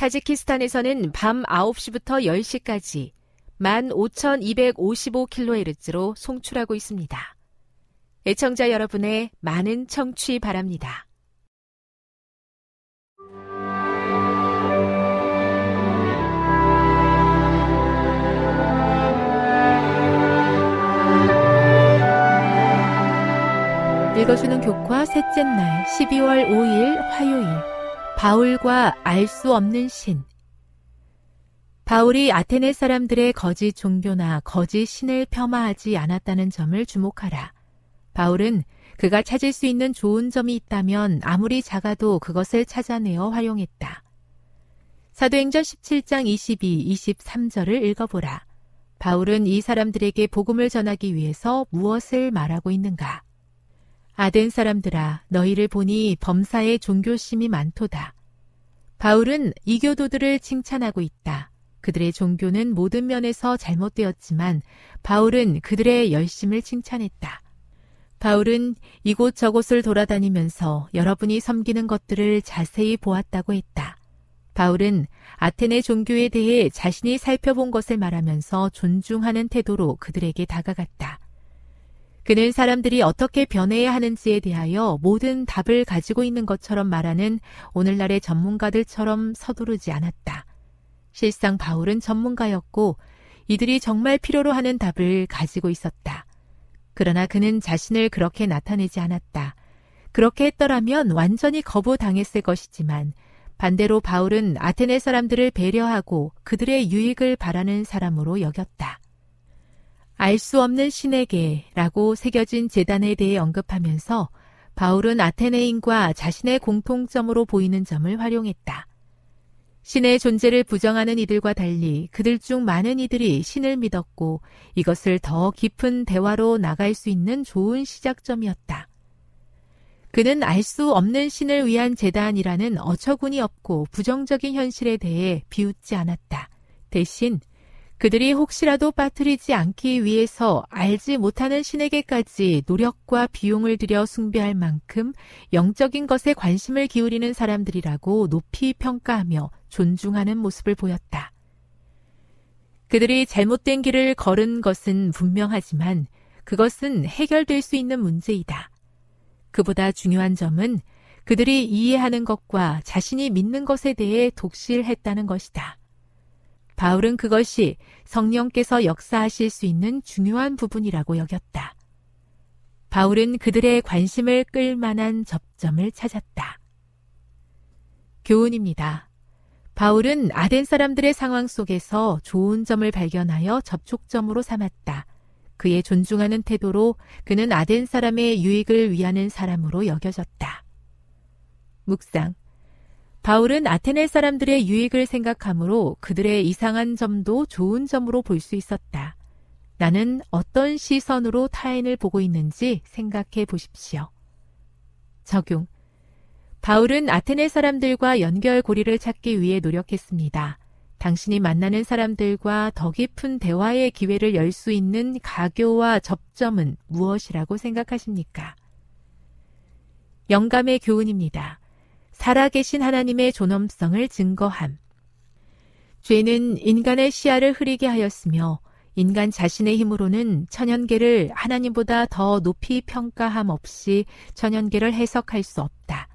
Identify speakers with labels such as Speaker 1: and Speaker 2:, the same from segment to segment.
Speaker 1: 타지키스탄에서는 밤 9시부터 10시까지 15,255kHz로 송출하고 있습니다. 애청자 여러분의 많은 청취 바랍니다. 읽어주는 교과 셋째 날 12월 5일 화요일 바울과 알 수 없는 신 바울이 아테네 사람들의 거짓 종교나 거짓 신을 폄하하지 않았다는 점을 주목하라. 바울은 그가 찾을 수 있는 좋은 점이 있다면 아무리 작아도 그것을 찾아내어 활용했다. 사도행전 17장 22, 23절을 읽어보라. 바울은 이 사람들에게 복음을 전하기 위해서 무엇을 말하고 있는가? 아덴 사람들아 너희를 보니 범사에 종교심이 많도다. 바울은 이교도들을 칭찬하고 있다. 그들의 종교는 모든 면에서 잘못되었지만 바울은 그들의 열심을 칭찬했다. 바울은 이곳 저곳을 돌아다니면서 여러분이 섬기는 것들을 자세히 보았다고 했다. 바울은 아테네 종교에 대해 자신이 살펴본 것을 말하면서 존중하는 태도로 그들에게 다가갔다. 그는 사람들이 어떻게 변해야 하는지에 대하여 모든 답을 가지고 있는 것처럼 말하는 오늘날의 전문가들처럼 서두르지 않았다. 실상 바울은 전문가였고 이들이 정말 필요로 하는 답을 가지고 있었다. 그러나 그는 자신을 그렇게 나타내지 않았다. 그렇게 했더라면 완전히 거부당했을 것이지만 반대로 바울은 아테네 사람들을 배려하고 그들의 유익을 바라는 사람으로 여겼다. 알 수 없는 신에게 라고 새겨진 재단에 대해 언급하면서 바울은 아테네인과 자신의 공통점으로 보이는 점을 활용했다. 신의 존재를 부정하는 이들과 달리 그들 중 많은 이들이 신을 믿었고 이것을 더 깊은 대화로 나갈 수 있는 좋은 시작점이었다. 그는 알 수 없는 신을 위한 재단이라는 어처구니 없고 부정적인 현실에 대해 비웃지 않았다. 대신 그들이 혹시라도 빠뜨리지 않기 위해서 알지 못하는 신에게까지 노력과 비용을 들여 숭배할 만큼 영적인 것에 관심을 기울이는 사람들이라고 높이 평가하며 존중하는 모습을 보였다. 그들이 잘못된 길을 걸은 것은 분명하지만 그것은 해결될 수 있는 문제이다. 그보다 중요한 점은 그들이 이해하는 것과 자신이 믿는 것에 대해 독실했다는 것이다. 바울은 그것이 성령께서 역사하실 수 있는 중요한 부분이라고 여겼다. 바울은 그들의 관심을 끌 만한 접점을 찾았다. 교훈입니다. 바울은 아덴 사람들의 상황 속에서 좋은 점을 발견하여 접촉점으로 삼았다. 그의 존중하는 태도로 그는 아덴 사람의 유익을 위하는 사람으로 여겨졌다. 묵상. 바울은 아테네 사람들의 유익을 생각하므로 그들의 이상한 점도 좋은 점으로 볼 수 있었다. 나는 어떤 시선으로 타인을 보고 있는지 생각해 보십시오. 적용. 바울은 아테네 사람들과 연결고리를 찾기 위해 노력했습니다. 당신이 만나는 사람들과 더 깊은 대화의 기회를 열 수 있는 가교와 접점은 무엇이라고 생각하십니까? 영감의 교훈입니다. 살아계신 하나님의 존엄성을 증거함. 죄는 인간의 시야를 흐리게 하였으며 인간 자신의 힘으로는 천연계를 하나님보다 더 높이 평가함 없이 천연계를 해석할 수 없다.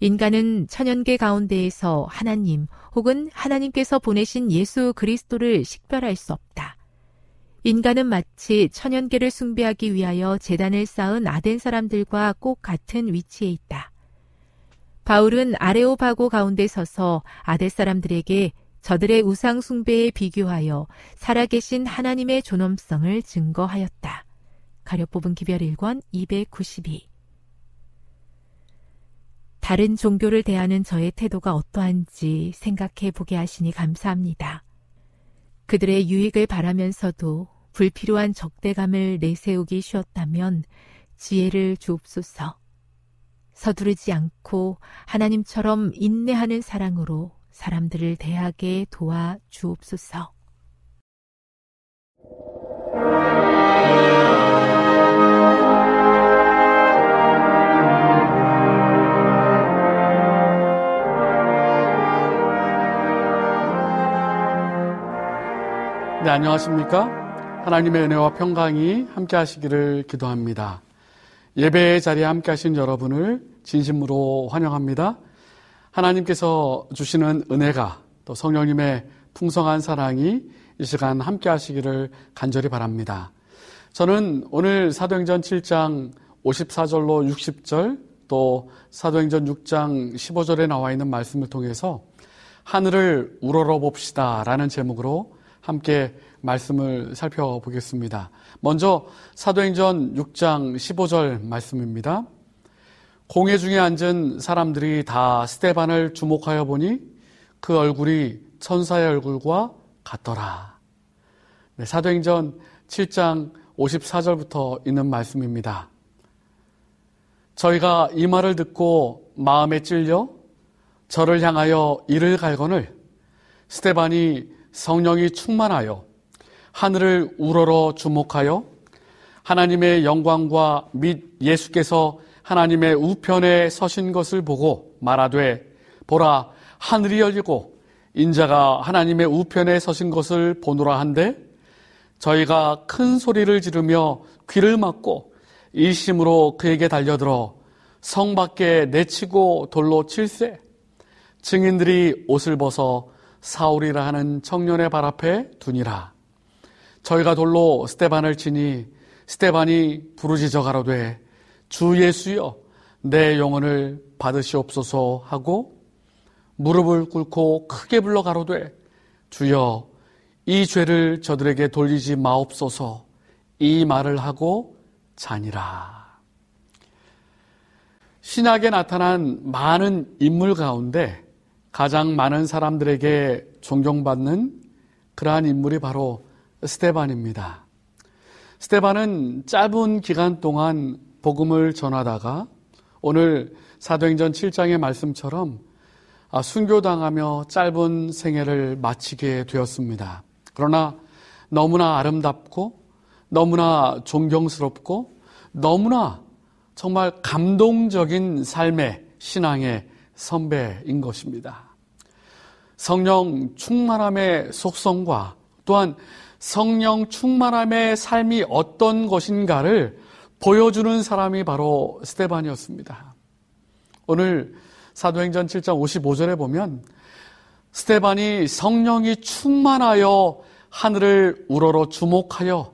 Speaker 1: 인간은 천연계 가운데에서 하나님 혹은 하나님께서 보내신 예수 그리스도를 식별할 수 없다. 인간은 마치 천연계를 숭배하기 위하여 재단을 쌓은 아덴 사람들과 꼭 같은 위치에 있다. 바울은 아레오바고 가운데 서서 아덴 사람들에게 저들의 우상 숭배에 비교하여 살아계신 하나님의 존엄성을 증거하였다. 가려 뽑은 기별 1권 292 다른 종교를 대하는 저의 태도가 어떠한지 생각해 보게 하시니 감사합니다. 그들의 유익을 바라면서도 불필요한 적대감을 내세우기 쉬웠다면 지혜를 주옵소서. 서두르지 않고 하나님처럼 인내하는 사랑으로 사람들을 대하게 도와 주옵소서.
Speaker 2: 네, 안녕하십니까? 하나님의 은혜와 평강이 함께 하시기를 기도합니다. 예배의 자리에 함께 하신 여러분을 진심으로 환영합니다. 하나님께서 주시는 은혜가 또 성령님의 풍성한 사랑이 이 시간 함께 하시기를 간절히 바랍니다. 저는 오늘 사도행전 7장 54절로 60절 또 사도행전 6장 15절에 나와 있는 말씀을 통해서 하늘을 우러러 봅시다 라는 제목으로 함께 말씀을 살펴보겠습니다. 먼저 사도행전 6장 15절 말씀입니다. 공회 중에 앉은 사람들이 다 스테반을 주목하여 보니 그 얼굴이 천사의 얼굴과 같더라. 네, 사도행전 7장 54절부터 있는 말씀입니다. 저희가 이 말을 듣고 마음에 찔려 저를 향하여 이를 갈거늘 스테반이 성령이 충만하여 하늘을 우러러 주목하여 하나님의 영광과 및 예수께서 하나님의 우편에 서신 것을 보고 말하되 보라 하늘이 열리고 인자가 하나님의 우편에 서신 것을 보노라 한데 저희가 큰 소리를 지르며 귀를 막고 일심으로 그에게 달려들어 성 밖에 내치고 돌로 칠세 증인들이 옷을 벗어 사울이라 하는 청년의 발 앞에 두니라. 저희가 돌로 스테반을 치니 스테반이 부르짖어 가로되 주 예수여 내 영혼을 받으시옵소서 하고 무릎을 꿇고 크게 불러 가로되 주여 이 죄를 저들에게 돌리지 마옵소서 이 말을 하고 자니라. 신학에 나타난 많은 인물 가운데 가장 많은 사람들에게 존경받는 그러한 인물이 바로 스테반입니다. 스테반은 짧은 기간 동안 복음을 전하다가 오늘 사도행전 7장의 말씀처럼 아, 순교당하며 짧은 생애를 마치게 되었습니다. 그러나 너무나 아름답고 너무나 존경스럽고 너무나 정말 감동적인 삶의 신앙의 선배인 것입니다. 성령 충만함의 속성과 또한 성령 충만함의 삶이 어떤 것인가를 보여주는 사람이 바로 스테반이었습니다. 오늘 사도행전 7장 55절에 보면 스테반이 성령이 충만하여 하늘을 우러러 주목하여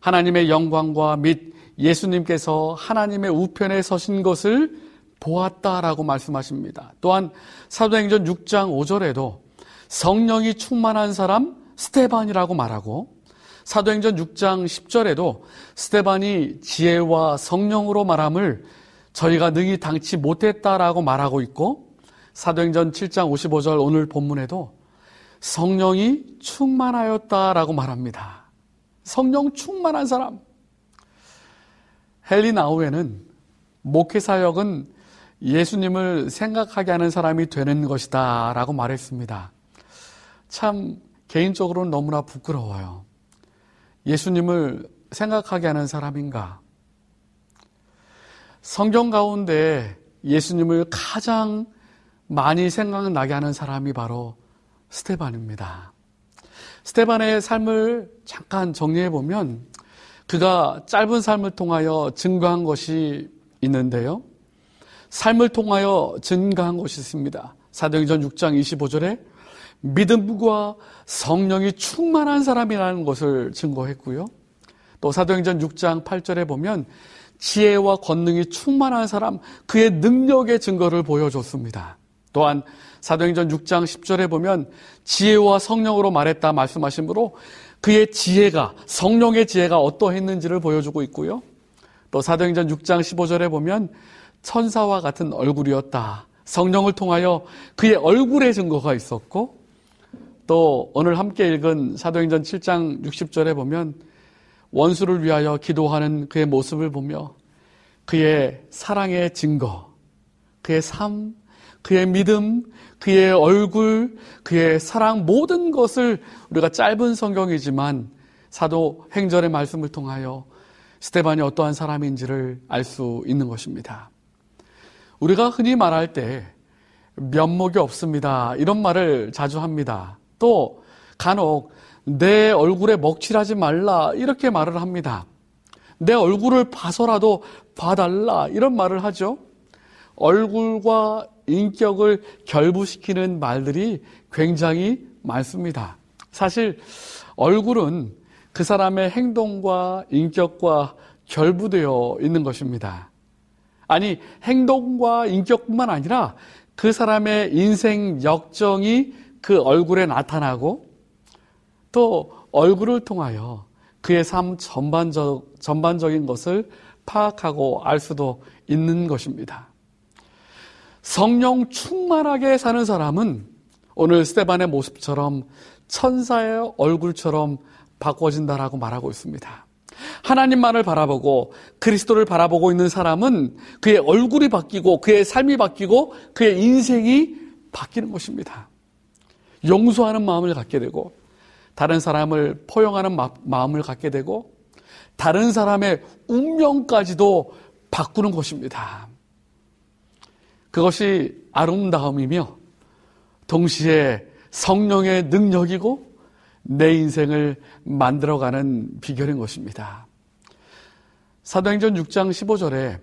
Speaker 2: 하나님의 영광과 및 예수님께서 하나님의 우편에 서신 것을 보았다라고 말씀하십니다. 또한 사도행전 6장 5절에도 성령이 충만한 사람 스테반이라고 말하고 사도행전 6장 10절에도 스테반이 지혜와 성령으로 말함을 저희가 능히 당치 못했다라고 말하고 있고 사도행전 7장 55절 오늘 본문에도 성령이 충만하였다라고 말합니다. 성령 충만한 사람. 헨리 나우에는 목회 사역은 예수님을 생각하게 하는 사람이 되는 것이다 라고 말했습니다. 참 개인적으로는 너무나 부끄러워요. 예수님을 생각하게 하는 사람인가? 성경 가운데 예수님을 가장 많이 생각나게 하는 사람이 바로 스테반입니다. 스테반의 삶을 잠깐 정리해 보면 그가 짧은 삶을 통하여 증거한 것이 있는데요. 삶을 통하여 증거한 것이 있습니다. 사도행전 6장 25절에 믿음과 성령이 충만한 사람이라는 것을 증거했고요. 또 사도행전 6장 8절에 보면 지혜와 권능이 충만한 사람, 그의 능력의 증거를 보여줬습니다. 또한 사도행전 6장 10절에 보면 지혜와 성령으로 말했다 말씀하시므로 그의 지혜가 성령의 지혜가 어떠했는지를 보여주고 있고요. 또 사도행전 6장 15절에 보면 천사와 같은 얼굴이었다. 성령을 통하여 그의 얼굴의 증거가 있었고 또 오늘 함께 읽은 사도행전 7장 60절에 보면 원수를 위하여 기도하는 그의 모습을 보며 그의 사랑의 증거, 그의 삶, 그의 믿음, 그의 얼굴, 그의 사랑 모든 것을 우리가 짧은 성경이지만 사도 행전의 말씀을 통하여 스테반이 어떠한 사람인지를 알 수 있는 것입니다. 우리가 흔히 말할 때 면목이 없습니다. 이런 말을 자주 합니다. 또 간혹 내 얼굴에 먹칠하지 말라 이렇게 말을 합니다. 내 얼굴을 봐서라도 봐달라 이런 말을 하죠. 얼굴과 인격을 결부시키는 말들이 굉장히 많습니다. 사실 얼굴은 그 사람의 행동과 인격과 결부되어 있는 것입니다. 아니, 행동과 인격뿐만 아니라 그 사람의 인생 역정이 그 얼굴에 나타나고 또 얼굴을 통하여 그의 삶 전반적, 전반적인 것을 파악하고 알 수도 있는 것입니다. 성령 충만하게 사는 사람은 오늘 스테반의 모습처럼 천사의 얼굴처럼 바꿔진다라고 말하고 있습니다. 하나님만을 바라보고 그리스도를 바라보고 있는 사람은 그의 얼굴이 바뀌고 그의 삶이 바뀌고 그의 인생이 바뀌는 것입니다. 용서하는 마음을 갖게 되고 다른 사람을 포용하는 마음을 갖게 되고 다른 사람의 운명까지도 바꾸는 것입니다. 그것이 아름다움이며 동시에 성령의 능력이고 내 인생을 만들어가는 비결인 것입니다. 사도행전 6장 15절에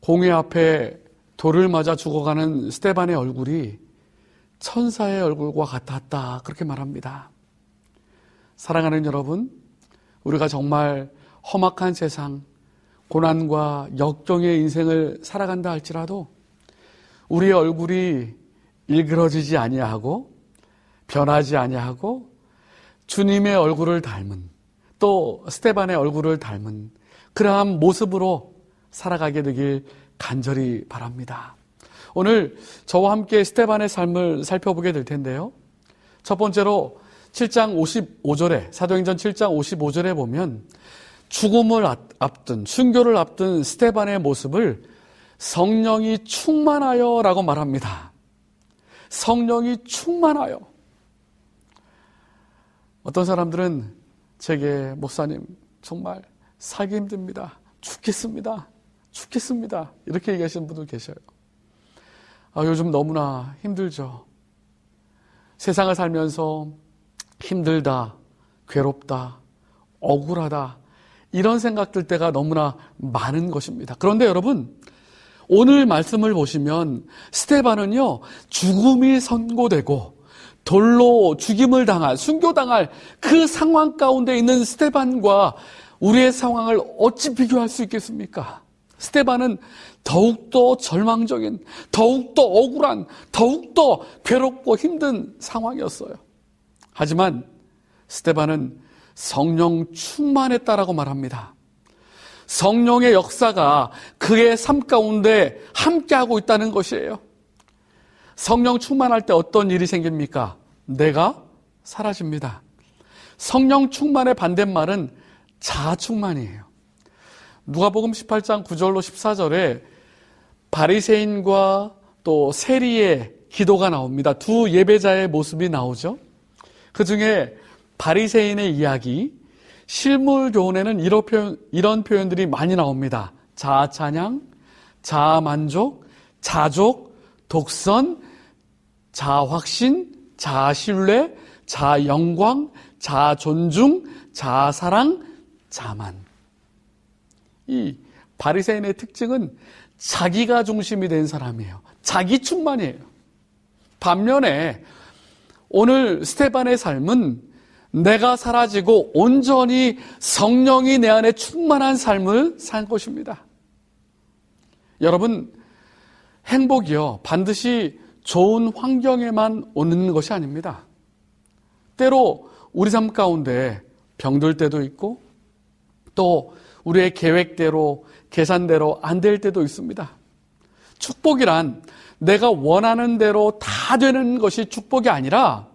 Speaker 2: 공회 앞에 돌을 맞아 죽어가는 스테반의 얼굴이 천사의 얼굴과 같았다. 그렇게 말합니다. 사랑하는 여러분, 우리가 정말 험악한 세상, 고난과 역경의 인생을 살아간다 할지라도 우리의 얼굴이 일그러지지 아니하고 변하지 아니하고 주님의 얼굴을 닮은 또 스테반의 얼굴을 닮은 그러한 모습으로 살아가게 되길 간절히 바랍니다. 오늘 저와 함께 스테반의 삶을 살펴보게 될 텐데요. 첫 번째로 7장 55절에 사도행전 7장 55절에 보면 죽음을 앞둔 순교를 앞둔 스테반의 모습을 성령이 충만하여 라고 말합니다. 성령이 충만하여. 어떤 사람들은 제게 목사님 정말 살기 힘듭니다. 죽겠습니다. 죽겠습니다. 이렇게 얘기하시는 분들 계셔요. 아, 요즘 너무나 힘들죠. 세상을 살면서 힘들다, 괴롭다, 억울하다, 이런 생각들 때가 너무나 많은 것입니다. 그런데 여러분, 오늘 말씀을 보시면 스테반은요, 죽음이 선고되고 돌로 죽임을 당할, 순교당할 그 상황 가운데 있는 스테반과 우리의 상황을 어찌 비교할 수 있겠습니까? 스테반은 더욱더 절망적인, 더욱더 억울한, 더욱더 괴롭고 힘든 상황이었어요. 하지만 스테반은 성령 충만했다라고 말합니다. 성령의 역사가 그의 삶 가운데 함께하고 있다는 것이에요. 성령 충만할 때 어떤 일이 생깁니까? 내가 사라집니다. 성령 충만의 반대말은 자아 충만이에요. 누가복음 18장 9절로 14절에 바리새인과 또 세리의 기도가 나옵니다. 두 예배자의 모습이 나오죠. 그 중에 바리새인의 이야기, 실물 교훈에는 이런, 표현, 이런 표현들이 많이 나옵니다. 자아 찬양, 자아 만족, 자족, 독선, 자아 확신, 자아 신뢰, 자아 영광, 자아 존중, 자아 사랑, 자만. 이 바리새인의 특징은 자기가 중심이 된 사람이에요. 자기 충만이에요. 반면에 오늘 스테반의 삶은 내가 사라지고 온전히 성령이 내 안에 충만한 삶을 산 것입니다. 여러분, 행복이요. 반드시 좋은 환경에만 오는 것이 아닙니다. 때로 우리 삶 가운데 병들 때도 있고 또 우리의 계획대로 계산대로 안 될 때도 있습니다. 축복이란 내가 원하는 대로 다 되는 것이 축복이 아니라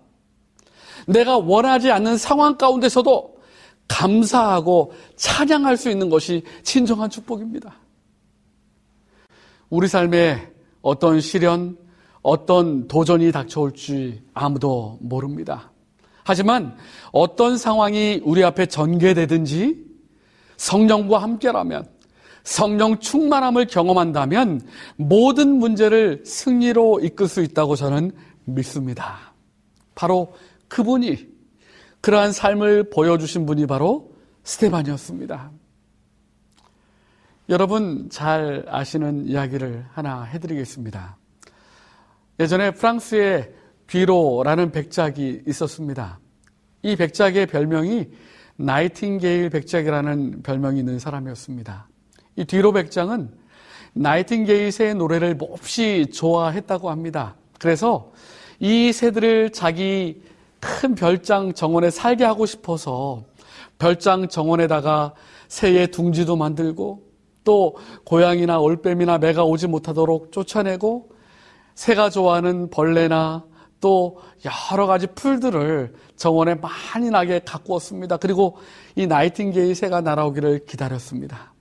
Speaker 2: 내가 원하지 않는 상황 가운데서도 감사하고 찬양할 수 있는 것이 진정한 축복입니다. 우리 삶에 어떤 시련, 어떤 도전이 닥쳐올지 아무도 모릅니다. 하지만 어떤 상황이 우리 앞에 전개되든지 성령과 함께라면 성령 충만함을 경험한다면 모든 문제를 승리로 이끌 수 있다고 저는 믿습니다. 바로 그분이 그러한 삶을 보여주신 분이 바로 스테반이었습니다. 여러분 잘 아시는 이야기를 하나 해드리겠습니다. 예전에 프랑스에 귀로라는 백작이 있었습니다. 이 백작의 별명이 나이팅게일 백작이라는 별명이 있는 사람이었습니다. 이 뒤로 백작은 나이팅게일의 노래를 몹시 좋아했다고 합니다. 그래서 이 새들을 자기 큰 별장 정원에 살게 하고 싶어서 별장 정원에다가 새의 둥지도 만들고 또 고양이나 올빼미나 매가 오지 못하도록 쫓아내고 새가 좋아하는 벌레나 또 여러 가지 풀들을 정원에 많이 나게 가꾸었습니다. 그리고 이 나이팅게일 새가 날아오기를 기다렸습니다.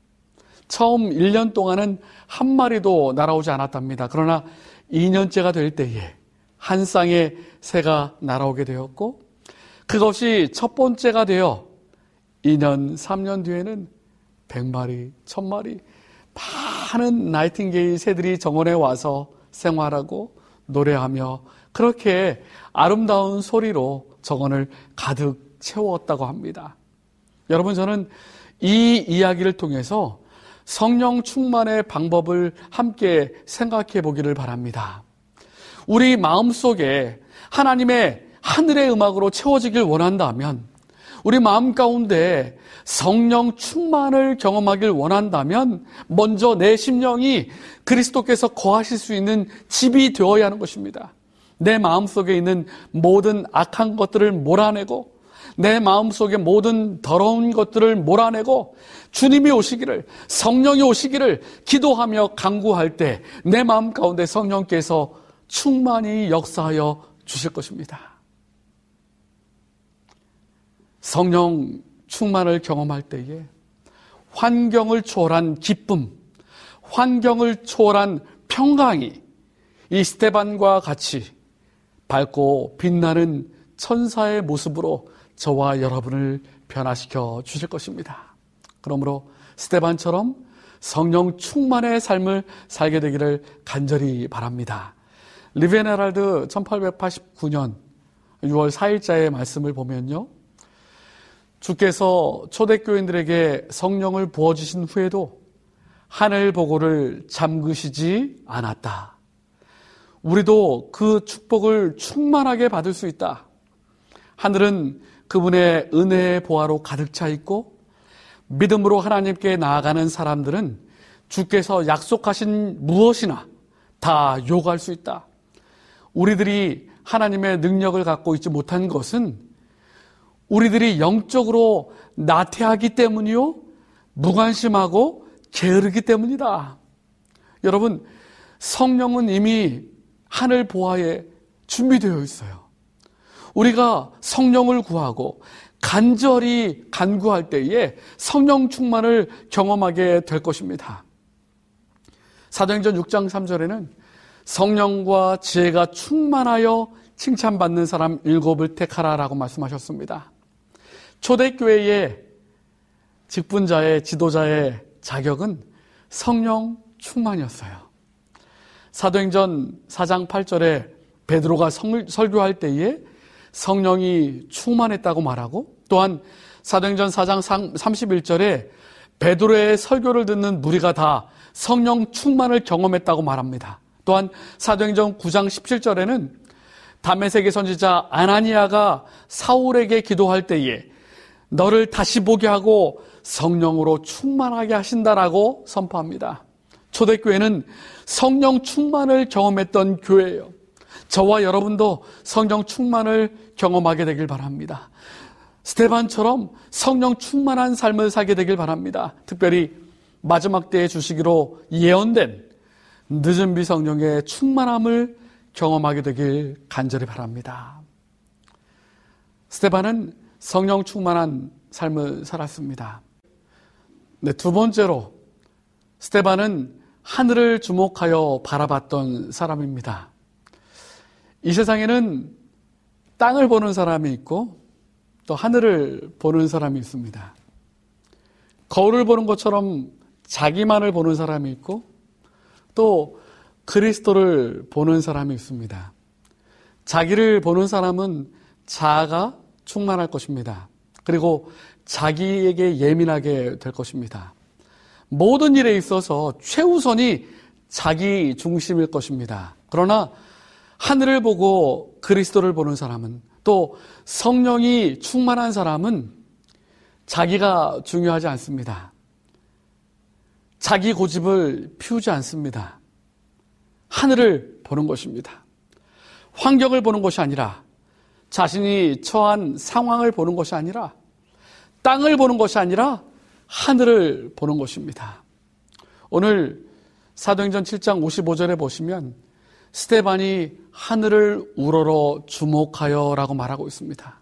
Speaker 2: 처음 1년 동안은 한 마리도 날아오지 않았답니다. 그러나 2년째가 될 때에 한 쌍의 새가 날아오게 되었고 그것이 첫 번째가 되어 2년, 3년 뒤에는 100마리, 1000마리 많은 나이팅게일 새들이 정원에 와서 생활하고 노래하며 그렇게 아름다운 소리로 정원을 가득 채웠다고 합니다. 여러분 저는 이 이야기를 통해서 성령 충만의 방법을 함께 생각해 보기를 바랍니다. 우리 마음 속에 하나님의 하늘의 음악으로 채워지길 원한다면, 우리 마음 가운데 성령 충만을 경험하길 원한다면, 먼저 내 심령이 그리스도께서 거하실 수 있는 집이 되어야 하는 것입니다. 내 마음 속에 있는 모든 악한 것들을 몰아내고, 내 마음 속에 모든 더러운 것들을 몰아내고, 주님이 오시기를, 성령이 오시기를 기도하며 강구할 때, 내 마음 가운데 성령께서 충만히 역사하여 주실 것입니다. 성령 충만을 경험할 때에 환경을 초월한 기쁨, 환경을 초월한 평강이 이 스테반과 같이 밝고 빛나는 천사의 모습으로 저와 여러분을 변화시켜 주실 것입니다. 그러므로 스테반처럼 성령 충만의 삶을 살게 되기를 간절히 바랍니다. 리비엔 헤랄드 1889년 6월 4일자의 말씀을 보면요. 주께서 초대교인들에게 성령을 부어주신 후에도 하늘 보고를 잠그시지 않았다. 우리도 그 축복을 충만하게 받을 수 있다. 하늘은 그분의 은혜의 보화로 가득 차 있고 믿음으로 하나님께 나아가는 사람들은 주께서 약속하신 무엇이나 다 요구할 수 있다. 우리들이 하나님의 능력을 갖고 있지 못한 것은 우리들이 영적으로 나태하기 때문이요, 무관심하고 게으르기 때문이다. 여러분, 성령은 이미 하늘 보화에 준비되어 있어요. 우리가 성령을 구하고 간절히 간구할 때에 성령 충만을 경험하게 될 것입니다. 사도행전 6장 3절에는 성령과 지혜가 충만하여 칭찬받는 사람 일곱을 택하라라고 말씀하셨습니다. 초대교회의 직분자의 지도자의 자격은 성령 충만이었어요. 사도행전 4장 8절에 베드로가 설교할 때에 성령이 충만했다고 말하고 또한 사도행전 4장 31절에 베드로의 설교를 듣는 무리가 다 성령 충만을 경험했다고 말합니다. 또한 사도행전 9장 17절에는 담메색의 선지자 아나니아가 사울에게 기도할 때에 너를 다시 보게 하고 성령으로 충만하게 하신다라고 선포합니다. 초대교회는 성령 충만을 경험했던 교회예요. 저와 여러분도 성령 충만을 경험하게 되길 바랍니다. 스테반처럼 성령 충만한 삶을 살게 되길 바랍니다. 특별히 마지막 때에 주시기로 예언된 늦은 비 성령의 충만함을 경험하게 되길 간절히 바랍니다. 스테반은 성령 충만한 삶을 살았습니다. 네, 두 번째로 스테반은 하늘을 주목하여 바라봤던 사람입니다. 이 세상에는 땅을 보는 사람이 있고 또 하늘을 보는 사람이 있습니다. 거울을 보는 것처럼 자기만을 보는 사람이 있고 또 그리스도를 보는 사람이 있습니다. 자기를 보는 사람은 자아가 충만할 것입니다. 그리고 자기에게 예민하게 될 것입니다. 모든 일에 있어서 최우선이 자기 중심일 것입니다. 그러나 하늘을 보고 그리스도를 보는 사람은 또 성령이 충만한 사람은 자기가 중요하지 않습니다. 자기 고집을 피우지 않습니다. 하늘을 보는 것입니다. 환경을 보는 것이 아니라 자신이 처한 상황을 보는 것이 아니라 땅을 보는 것이 아니라 하늘을 보는 것입니다. 오늘 사도행전 7장 55절에 보시면 스테반이 하늘을 우러러 주목하여 라고 말하고 있습니다.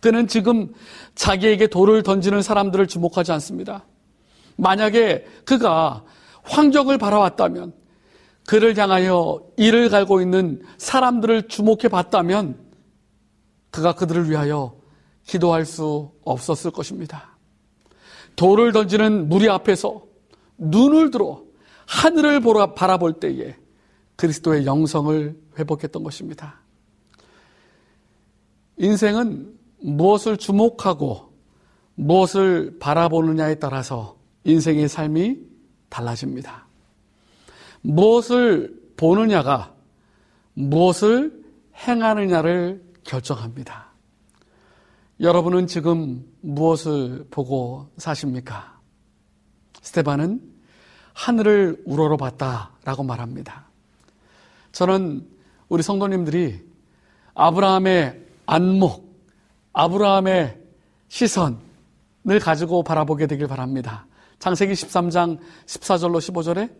Speaker 2: 그는 지금 자기에게 돌을 던지는 사람들을 주목하지 않습니다. 만약에 그가 환경을 바라왔다면 그를 향하여 이를 갈고 있는 사람들을 주목해 봤다면 그가 그들을 위하여 기도할 수 없었을 것입니다. 돌을 던지는 무리 앞에서 눈을 들어 하늘을 보라, 바라볼 때에 그리스도의 영성을 회복했던 것입니다. 인생은 무엇을 주목하고 무엇을 바라보느냐에 따라서 인생의 삶이 달라집니다. 무엇을 보느냐가 무엇을 행하느냐를 결정합니다. 여러분은 지금 무엇을 보고 사십니까? 스테반은 하늘을 우러러 봤다라고 말합니다. 저는 우리 성도님들이 아브라함의 안목, 아브라함의 시선을 가지고 바라보게 되길 바랍니다. 창세기 13장 14절로 15절에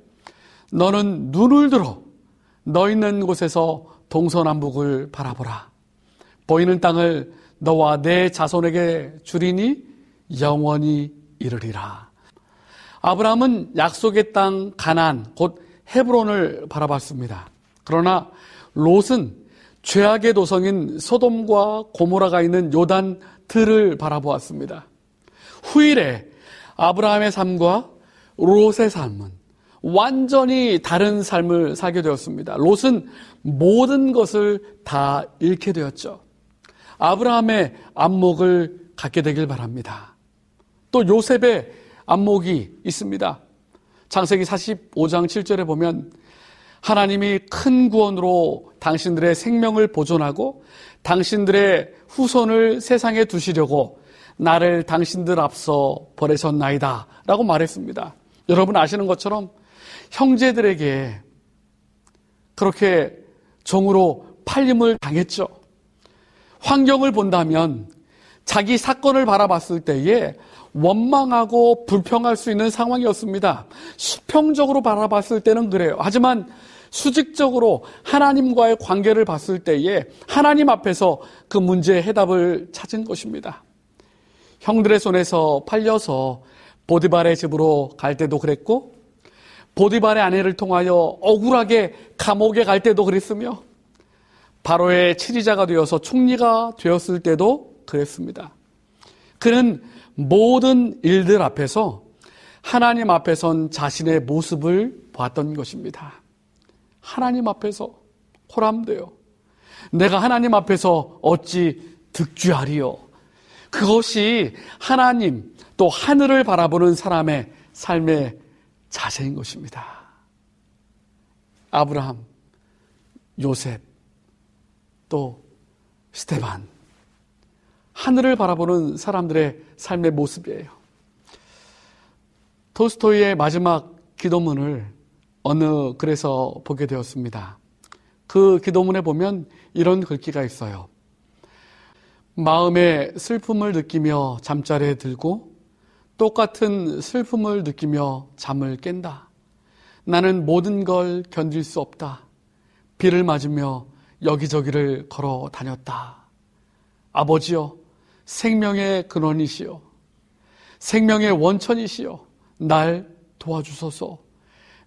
Speaker 2: 너는 눈을 들어 너 있는 곳에서 동서남북을 바라보라. 보이는 땅을 너와 내 자손에게 주리니 영원히 이르리라. 아브라함은 약속의 땅 가난 곧 헤브론을 바라봤습니다. 그러나 롯은 죄악의 도성인 소돔과 고모라가 있는 요단 들을 바라보았습니다. 후일에 아브라함의 삶과 롯의 삶은 완전히 다른 삶을 살게 되었습니다. 롯은 모든 것을 다 잃게 되었죠. 아브라함의 안목을 갖게 되길 바랍니다. 또 요셉의 안목이 있습니다. 창세기 45장 7절에 보면 하나님이 큰 구원으로 당신들의 생명을 보존하고 당신들의 후손을 세상에 두시려고 나를 당신들 앞서 보내셨나이다. 라고 말했습니다. 여러분 아시는 것처럼 형제들에게 그렇게 종으로 팔림을 당했죠. 환경을 본다면 자기 사건을 바라봤을 때에 원망하고 불평할 수 있는 상황이었습니다. 수평적으로 바라봤을 때는 그래요. 하지만 수직적으로 하나님과의 관계를 봤을 때에 하나님 앞에서 그 문제의 해답을 찾은 것입니다. 형들의 손에서 팔려서 보디발의 집으로 갈 때도 그랬고 보디발의 아내를 통하여 억울하게 감옥에 갈 때도 그랬으며 바로의 치리자가 되어서 총리가 되었을 때도 그랬습니다. 그는 모든 일들 앞에서 하나님 앞에선 자신의 모습을 봤던 것입니다. 하나님 앞에서 호람되어 내가 하나님 앞에서 어찌 득주하리요. 그것이 하나님 또 하늘을 바라보는 사람의 삶의 자세인 것입니다. 아브라함, 요셉, 또 스테반. 하늘을 바라보는 사람들의 삶의 모습이에요. 토스토이의 마지막 기도문을 어느 글에서 보게 되었습니다. 그 기도문에 보면 이런 글귀가 있어요. 마음에 슬픔을 느끼며 잠자리에 들고 똑같은 슬픔을 느끼며 잠을 깬다. 나는 모든 걸 견딜 수 없다. 비를 맞으며 여기저기를 걸어 다녔다. 아버지여, 생명의 근원이시여, 생명의 원천이시여, 날 도와주소서.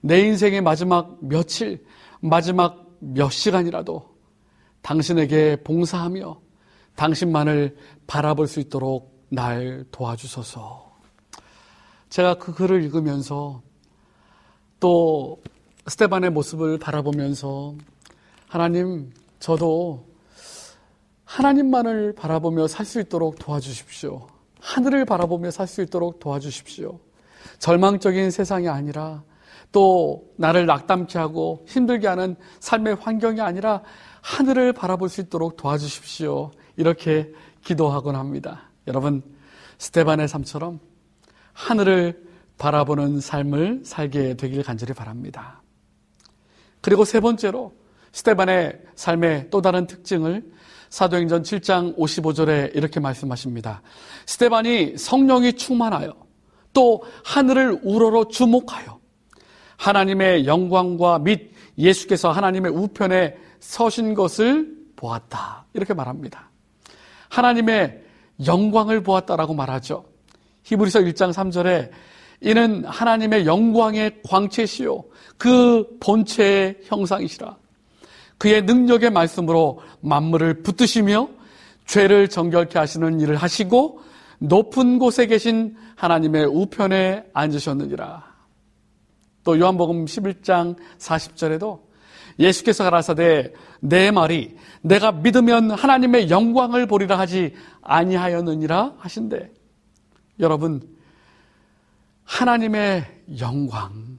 Speaker 2: 내 인생의 마지막 며칠, 마지막 몇 시간이라도 당신에게 봉사하며 당신만을 바라볼 수 있도록 날 도와주소서. 제가 그 글을 읽으면서 또 스테반의 모습을 바라보면서 하나님, 저도 하나님만을 바라보며 살 수 있도록 도와주십시오. 하늘을 바라보며 살 수 있도록 도와주십시오. 절망적인 세상이 아니라 또 나를 낙담케 하고 힘들게 하는 삶의 환경이 아니라 하늘을 바라볼 수 있도록 도와주십시오. 이렇게 기도하곤 합니다. 여러분, 스테반의 삶처럼 하늘을 바라보는 삶을 살게 되길 간절히 바랍니다. 그리고 세 번째로 스테반의 삶의 또 다른 특징을 사도행전 7장 55절에 이렇게 말씀하십니다. 스테반이 성령이 충만하여 또 하늘을 우러러 주목하여 하나님의 영광과 및 예수께서 하나님의 우편에 서신 것을 보았다. 이렇게 말합니다. 하나님의 영광을 보았다라고 말하죠. 히브리서 1장 3절에 이는 하나님의 영광의 광채시요 그 본체의 형상이시라. 그의 능력의 말씀으로 만물을 붙드시며 죄를 정결케 하시는 일을 하시고 높은 곳에 계신 하나님의 우편에 앉으셨느니라. 또 요한복음 11장 40절에도 예수께서 가라사대 내 말이 내가 믿으면 하나님의 영광을 보리라 하지 아니하였느니라 하신대. 여러분 하나님의 영광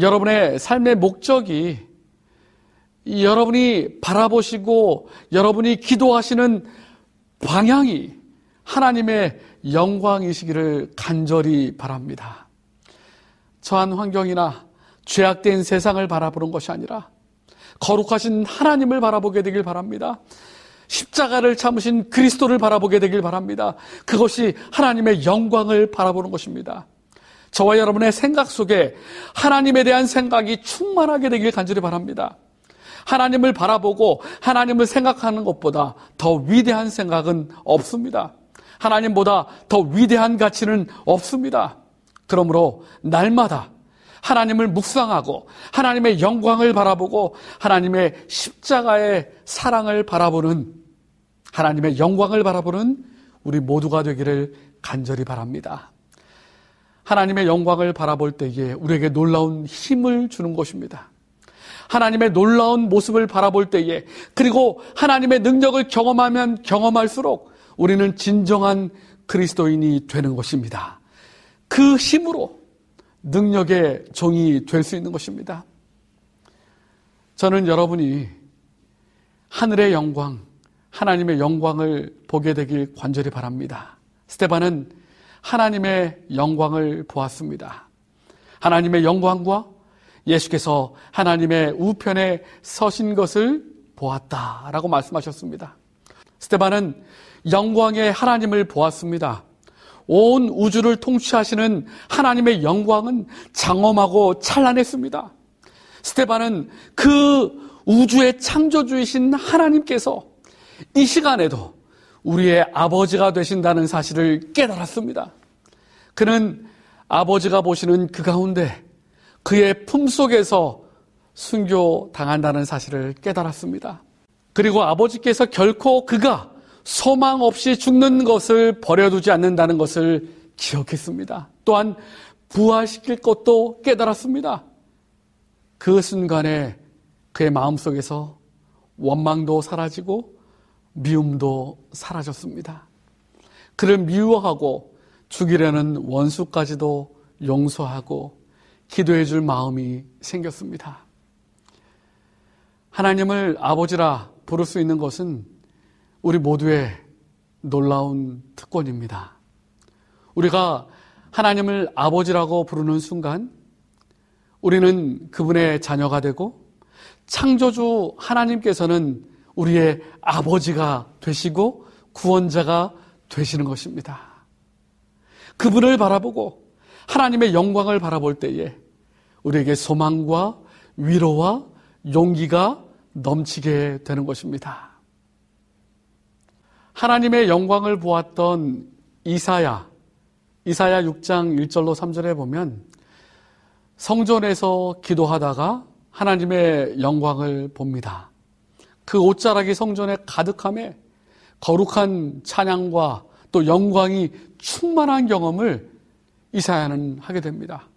Speaker 2: 여러분의 삶의 목적이 여러분이 바라보시고 여러분이 기도하시는 방향이 하나님의 영광이시기를 간절히 바랍니다. 저한 환경이나 죄악된 세상을 바라보는 것이 아니라 거룩하신 하나님을 바라보게 되길 바랍니다. 십자가를 참으신 그리스도를 바라보게 되길 바랍니다. 그것이 하나님의 영광을 바라보는 것입니다. 저와 여러분의 생각 속에 하나님에 대한 생각이 충만하게 되길 간절히 바랍니다. 하나님을 바라보고 하나님을 생각하는 것보다 더 위대한 생각은 없습니다. 하나님보다 더 위대한 가치는 없습니다. 그러므로 날마다 하나님을 묵상하고 하나님의 영광을 바라보고 하나님의 십자가의 사랑을 바라보는 하나님의 영광을 바라보는 우리 모두가 되기를 간절히 바랍니다. 하나님의 영광을 바라볼 때에 우리에게 놀라운 힘을 주는 것입니다. 하나님의 놀라운 모습을 바라볼 때에 그리고 하나님의 능력을 경험하면 경험할수록 우리는 진정한 그리스도인이 되는 것입니다. 그 힘으로 능력의 종이 될 수 있는 것입니다. 저는 여러분이 하늘의 영광, 하나님의 영광을 보게 되길 관절히 바랍니다. 스테반은 하나님의 영광을 보았습니다. 하나님의 영광과 예수께서 하나님의 우편에 서신 것을 보았다라고 말씀하셨습니다. 스테반은 영광의 하나님을 보았습니다. 온 우주를 통치하시는 하나님의 영광은 장엄하고 찬란했습니다. 스테반은 그 우주의 창조주이신 하나님께서 이 시간에도 우리의 아버지가 되신다는 사실을 깨달았습니다. 그는 아버지가 보시는 그 가운데 그의 품 속에서 순교 당한다는 사실을 깨달았습니다. 그리고 아버지께서 결코 그가 소망 없이 죽는 것을 버려두지 않는다는 것을 기억했습니다. 또한 부활시킬 것도 깨달았습니다. 그 순간에 그의 마음 속에서 원망도 사라지고 미움도 사라졌습니다. 그를 미워하고 죽이려는 원수까지도 용서하고 기도해 줄 마음이 생겼습니다. 하나님을 아버지라 부를 수 있는 것은 우리 모두의 놀라운 특권입니다. 우리가 하나님을 아버지라고 부르는 순간 우리는 그분의 자녀가 되고 창조주 하나님께서는 우리의 아버지가 되시고 구원자가 되시는 것입니다. 그분을 바라보고 하나님의 영광을 바라볼 때에 우리에게 소망과 위로와 용기가 넘치게 되는 것입니다. 하나님의 영광을 보았던 이사야, 이사야 6장 1절로 3절에 보면 성전에서 기도하다가 하나님의 영광을 봅니다. 그 옷자락이 성전에 가득함에 거룩한 찬양과 또 영광이 충만한 경험을 이사야는 하게 됩니다.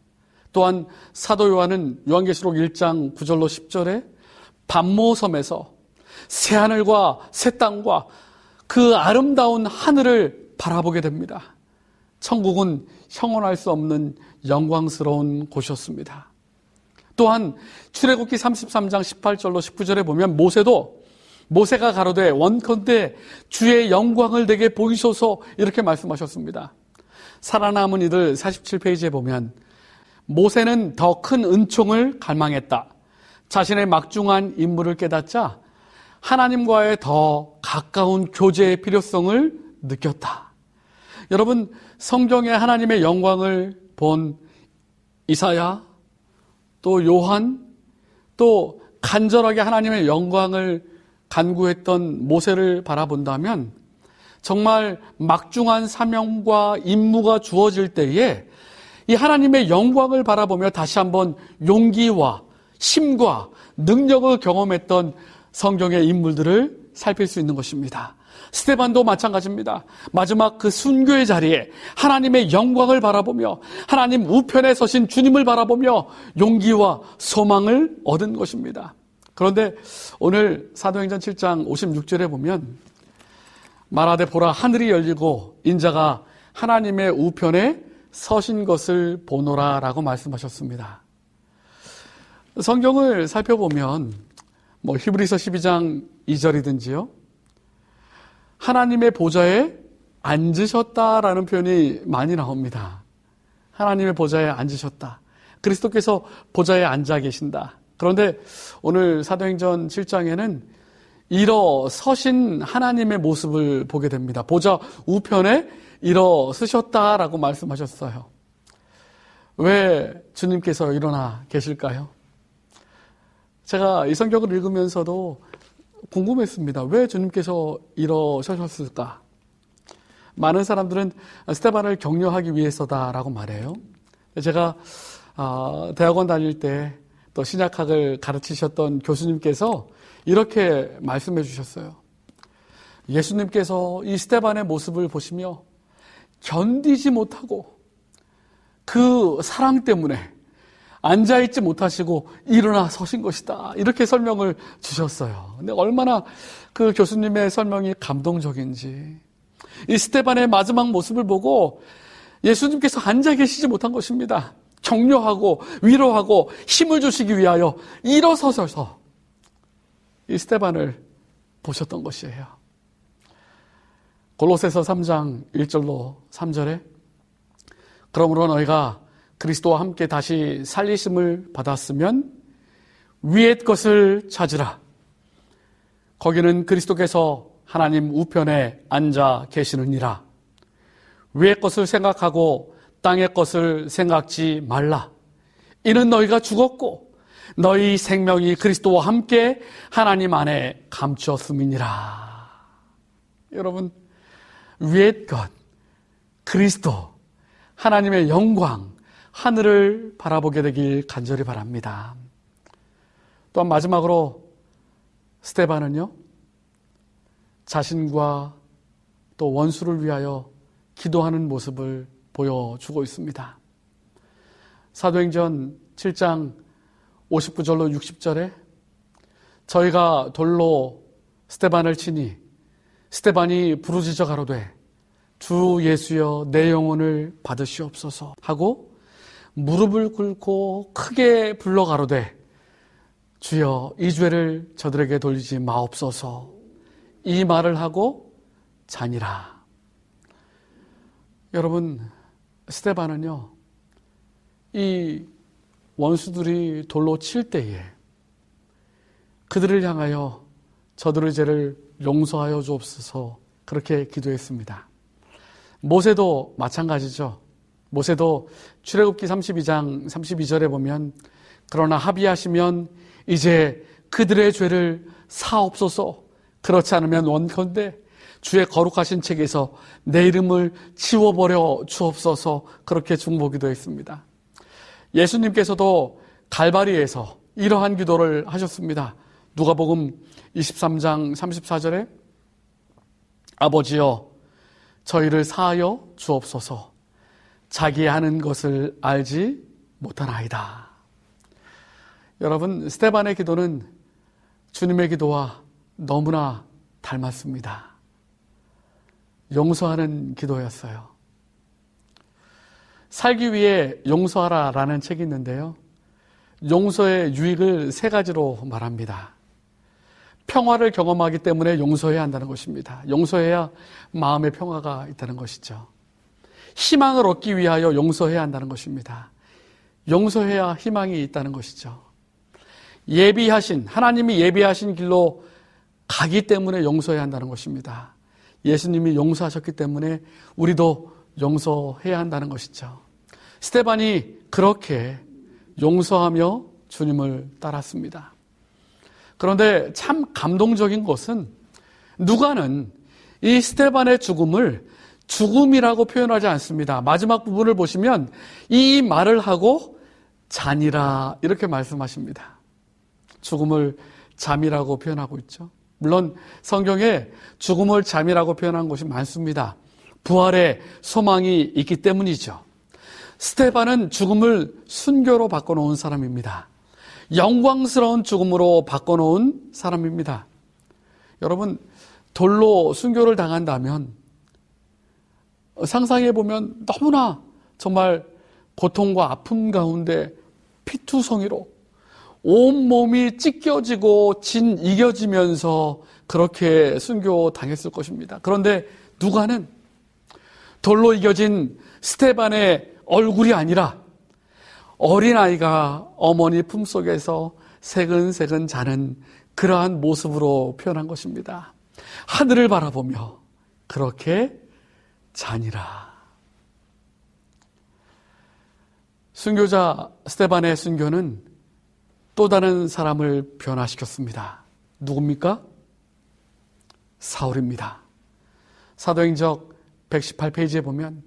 Speaker 2: 또한 사도 요한은 요한계시록 1장 9절로 10절에 반모섬에서 새하늘과 새 땅과 그 아름다운 하늘을 바라보게 됩니다. 천국은 형언할 수 없는 영광스러운 곳이었습니다. 또한 출애굽기 33장 18절로 19절에 보면 모세도 모세가 가로되 원컨대 주의 영광을 내게 보이소서 이렇게 말씀하셨습니다. 살아남은 이들 47페이지에 보면 모세는 더 큰 은총을 갈망했다. 자신의 막중한 임무를 깨닫자 하나님과의 더 가까운 교제의 필요성을 느꼈다. 여러분, 성경에 하나님의 영광을 본 이사야, 또 요한, 또 간절하게 하나님의 영광을 간구했던 모세를 바라본다면 정말 막중한 사명과 임무가 주어질 때에 이 하나님의 영광을 바라보며 다시 한번 용기와 힘과 능력을 경험했던 성경의 인물들을 살필 수 있는 것입니다. 스테반도 마찬가지입니다. 마지막 그 순교의 자리에 하나님의 영광을 바라보며 하나님 우편에 서신 주님을 바라보며 용기와 소망을 얻은 것입니다. 그런데 오늘 사도행전 7장 56절에 보면 말하되 보라 하늘이 열리고 인자가 하나님의 우편에 서신 것을 보노라라고 말씀하셨습니다. 성경을 살펴보면 뭐 히브리서 12장 2절이든지요. 하나님의 보좌에 앉으셨다라는 표현이 많이 나옵니다. 하나님의 보좌에 앉으셨다. 그리스도께서 보좌에 앉아 계신다. 그런데 오늘 사도행전 7장에는 일어서신 하나님의 모습을 보게 됩니다. 보좌 우편에 일어서셨다라고 말씀하셨어요. 왜 주님께서 일어나 계실까요? 제가 이 성경을 읽으면서도 궁금했습니다. 왜 주님께서 이러셨을까? 많은 사람들은 스테반을 격려하기 위해서다라고 말해요. 제가 아, 대학원 다닐 때 또 신약학을 가르치셨던 교수님께서 이렇게 말씀해 주셨어요. 예수님께서 이 스테반의 모습을 보시며 견디지 못하고 그 사랑 때문에 앉아있지 못하시고 일어나 서신 것이다. 이렇게 설명을 주셨어요. 근데 얼마나 그 교수님의 설명이 감동적인지. 이 스테반의 마지막 모습을 보고 예수님께서 앉아 계시지 못한 것입니다. 격려하고 위로하고 힘을 주시기 위하여 일어서셔서 이 스테반을 보셨던 것이에요. 골로새서 3장 1절로 3절에 그러므로 너희가 그리스도와 함께 다시 살리심을 받았으면 위의 것을 찾으라. 거기는 그리스도께서 하나님 우편에 앉아 계시느니라. 위의 것을 생각하고 땅의 것을 생각지 말라. 이는 너희가 죽었고 너희 생명이 그리스도와 함께 하나님 안에 감추었음이니라. 여러분, 위의 것, 그리스도, 하나님의 영광, 하늘을 바라보게 되길 간절히 바랍니다. 또한 마지막으로 스테반은요, 자신과 또 원수를 위하여 기도하는 모습을 보여주고 있습니다. 사도행전 7장 59절로 60절에 저희가 돌로 스테반을 치니 스테반이 부르짖어 가로되 주 예수여 내 영혼을 받으시옵소서 하고 무릎을 꿇고 크게 불러 가로되 주여 이 죄를 저들에게 돌리지 마옵소서 이 말을 하고 자니라. 여러분 스테반은요 이 원수들이 돌로 칠 때에 그들을 향하여 저들의 죄를 용서하여 주옵소서 그렇게 기도했습니다. 모세도 마찬가지죠. 모세도 출애굽기 32장 32절에 보면 그러나 합의하시면 이제 그들의 죄를 사옵소서 그렇지 않으면 원컨대 주의 거룩하신 책에서 내 이름을 지워버려 주옵소서 그렇게 중보기도 했습니다. 예수님께서도 갈바리에서 이러한 기도를 하셨습니다. 누가복음 23장 34절에 아버지여 저희를 사하여 주옵소서 자기 하는 것을 알지 못하나이다. 여러분 스테반의 기도는 주님의 기도와 너무나 닮았습니다. 용서하는 기도였어요. 살기 위해 용서하라 라는 책이 있는데요. 용서의 유익을 세 가지로 말합니다. 평화를 경험하기 때문에 용서해야 한다는 것입니다. 용서해야 마음의 평화가 있다는 것이죠. 희망을 얻기 위하여 용서해야 한다는 것입니다. 용서해야 희망이 있다는 것이죠. 예비하신, 하나님이 예비하신 길로 가기 때문에 용서해야 한다는 것입니다. 예수님이 용서하셨기 때문에 우리도 용서해야 한다는 것이죠. 스테반이 그렇게 용서하며 주님을 따랐습니다. 그런데 참 감동적인 것은 누가는 이 스테반의 죽음을 죽음이라고 표현하지 않습니다. 마지막 부분을 보시면 이 말을 하고 잔이라 이렇게 말씀하십니다. 죽음을 잠이라고 표현하고 있죠. 물론 성경에 죽음을 잠이라고 표현한 것이 많습니다. 부활의 소망이 있기 때문이죠. 스테반은 죽음을 순교로 바꿔놓은 사람입니다. 영광스러운 죽음으로 바꿔놓은 사람입니다. 여러분, 돌로 순교를 당한다면 상상해보면 너무나 정말 고통과 아픔 가운데 피투성이로 온몸이 찢겨지고 진 이겨지면서 그렇게 순교 당했을 것입니다. 그런데 누가는 돌로 이겨진 스테반의 얼굴이 아니라 어린아이가 어머니 품속에서 새근새근 자는 그러한 모습으로 표현한 것입니다. 하늘을 바라보며 그렇게 자니라. 순교자 스테반의 순교는 또 다른 사람을 변화시켰습니다. 누굽니까? 사울입니다. 사도행적 118페이지에 보면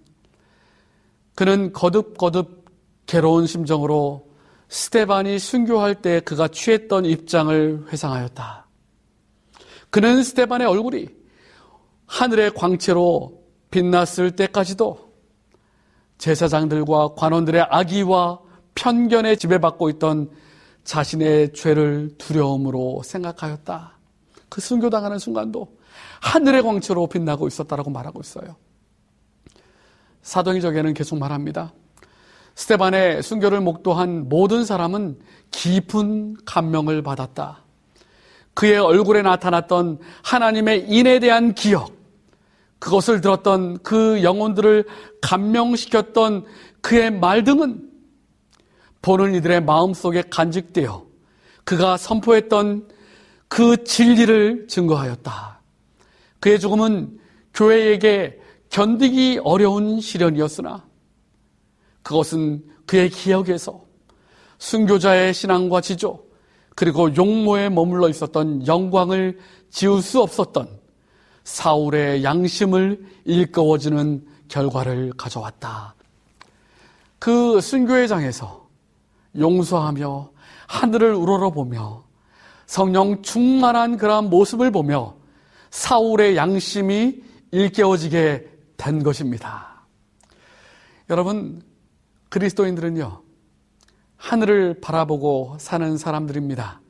Speaker 2: 그는 거듭거듭 괴로운 심정으로 스테반이 순교할 때 그가 취했던 입장을 회상하였다. 그는 스테반의 얼굴이 하늘의 광채로 빛났을 때까지도 제사장들과 관원들의 악의와 편견에 지배받고 있던 자신의 죄를 두려움으로 생각하였다. 그 순교당하는 순간도 하늘의 광채로 빛나고 있었다라고 말하고 있어요. 사도행적에는 계속 말합니다. 스테반의 순교를 목도한 모든 사람은 깊은 감명을 받았다. 그의 얼굴에 나타났던 하나님의 인에 대한 기억, 그것을 들었던 그 영혼들을 감명시켰던 그의 말 등은 보는 이들의 마음속에 간직되어 그가 선포했던 그 진리를 증거하였다. 그의 죽음은 교회에게 견디기 어려운 시련이었으나 그것은 그의 기억에서 순교자의 신앙과 지조 그리고 용모에 머물러 있었던 영광을 지울 수 없었던 사울의 양심을 일꺼워지는 결과를 가져왔다. 그 순교의 장에서 용서하며 하늘을 우러러보며 성령 충만한 그러한 모습을 보며 사울의 양심이 일깨워지게 된 것입니다. 여러분, 그리스도인들은요, 하늘을 바라보고 사는 사람들입니다.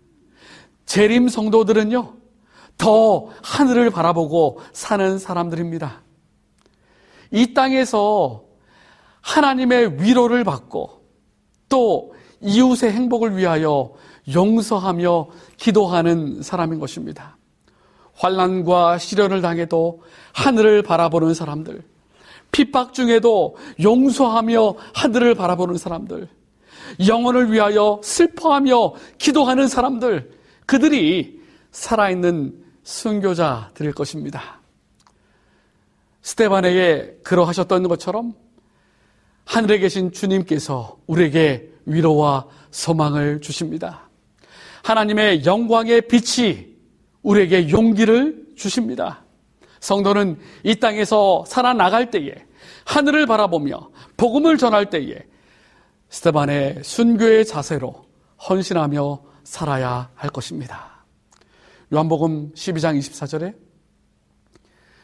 Speaker 2: 재림 성도들은요, 더 하늘을 바라보고 사는 사람들입니다. 이 땅에서 하나님의 위로를 받고 또 이웃의 행복을 위하여 용서하며 기도하는 사람인 것입니다. 환란과 시련을 당해도 하늘을 바라보는 사람들, 핍박 중에도 용서하며 하늘을 바라보는 사람들, 영혼을 위하여 슬퍼하며 기도하는 사람들, 그들이 살아있는 순교자들일 것입니다. 스테반에게 그러하셨던 것처럼 하늘에 계신 주님께서 우리에게 위로와 소망을 주십니다. 하나님의 영광의 빛이 우리에게 용기를 주십니다. 성도는 이 땅에서 살아나갈 때에 하늘을 바라보며 복음을 전할 때에 스테반의 순교의 자세로 헌신하며 살아야 할 것입니다. 요한복음 12장 24절에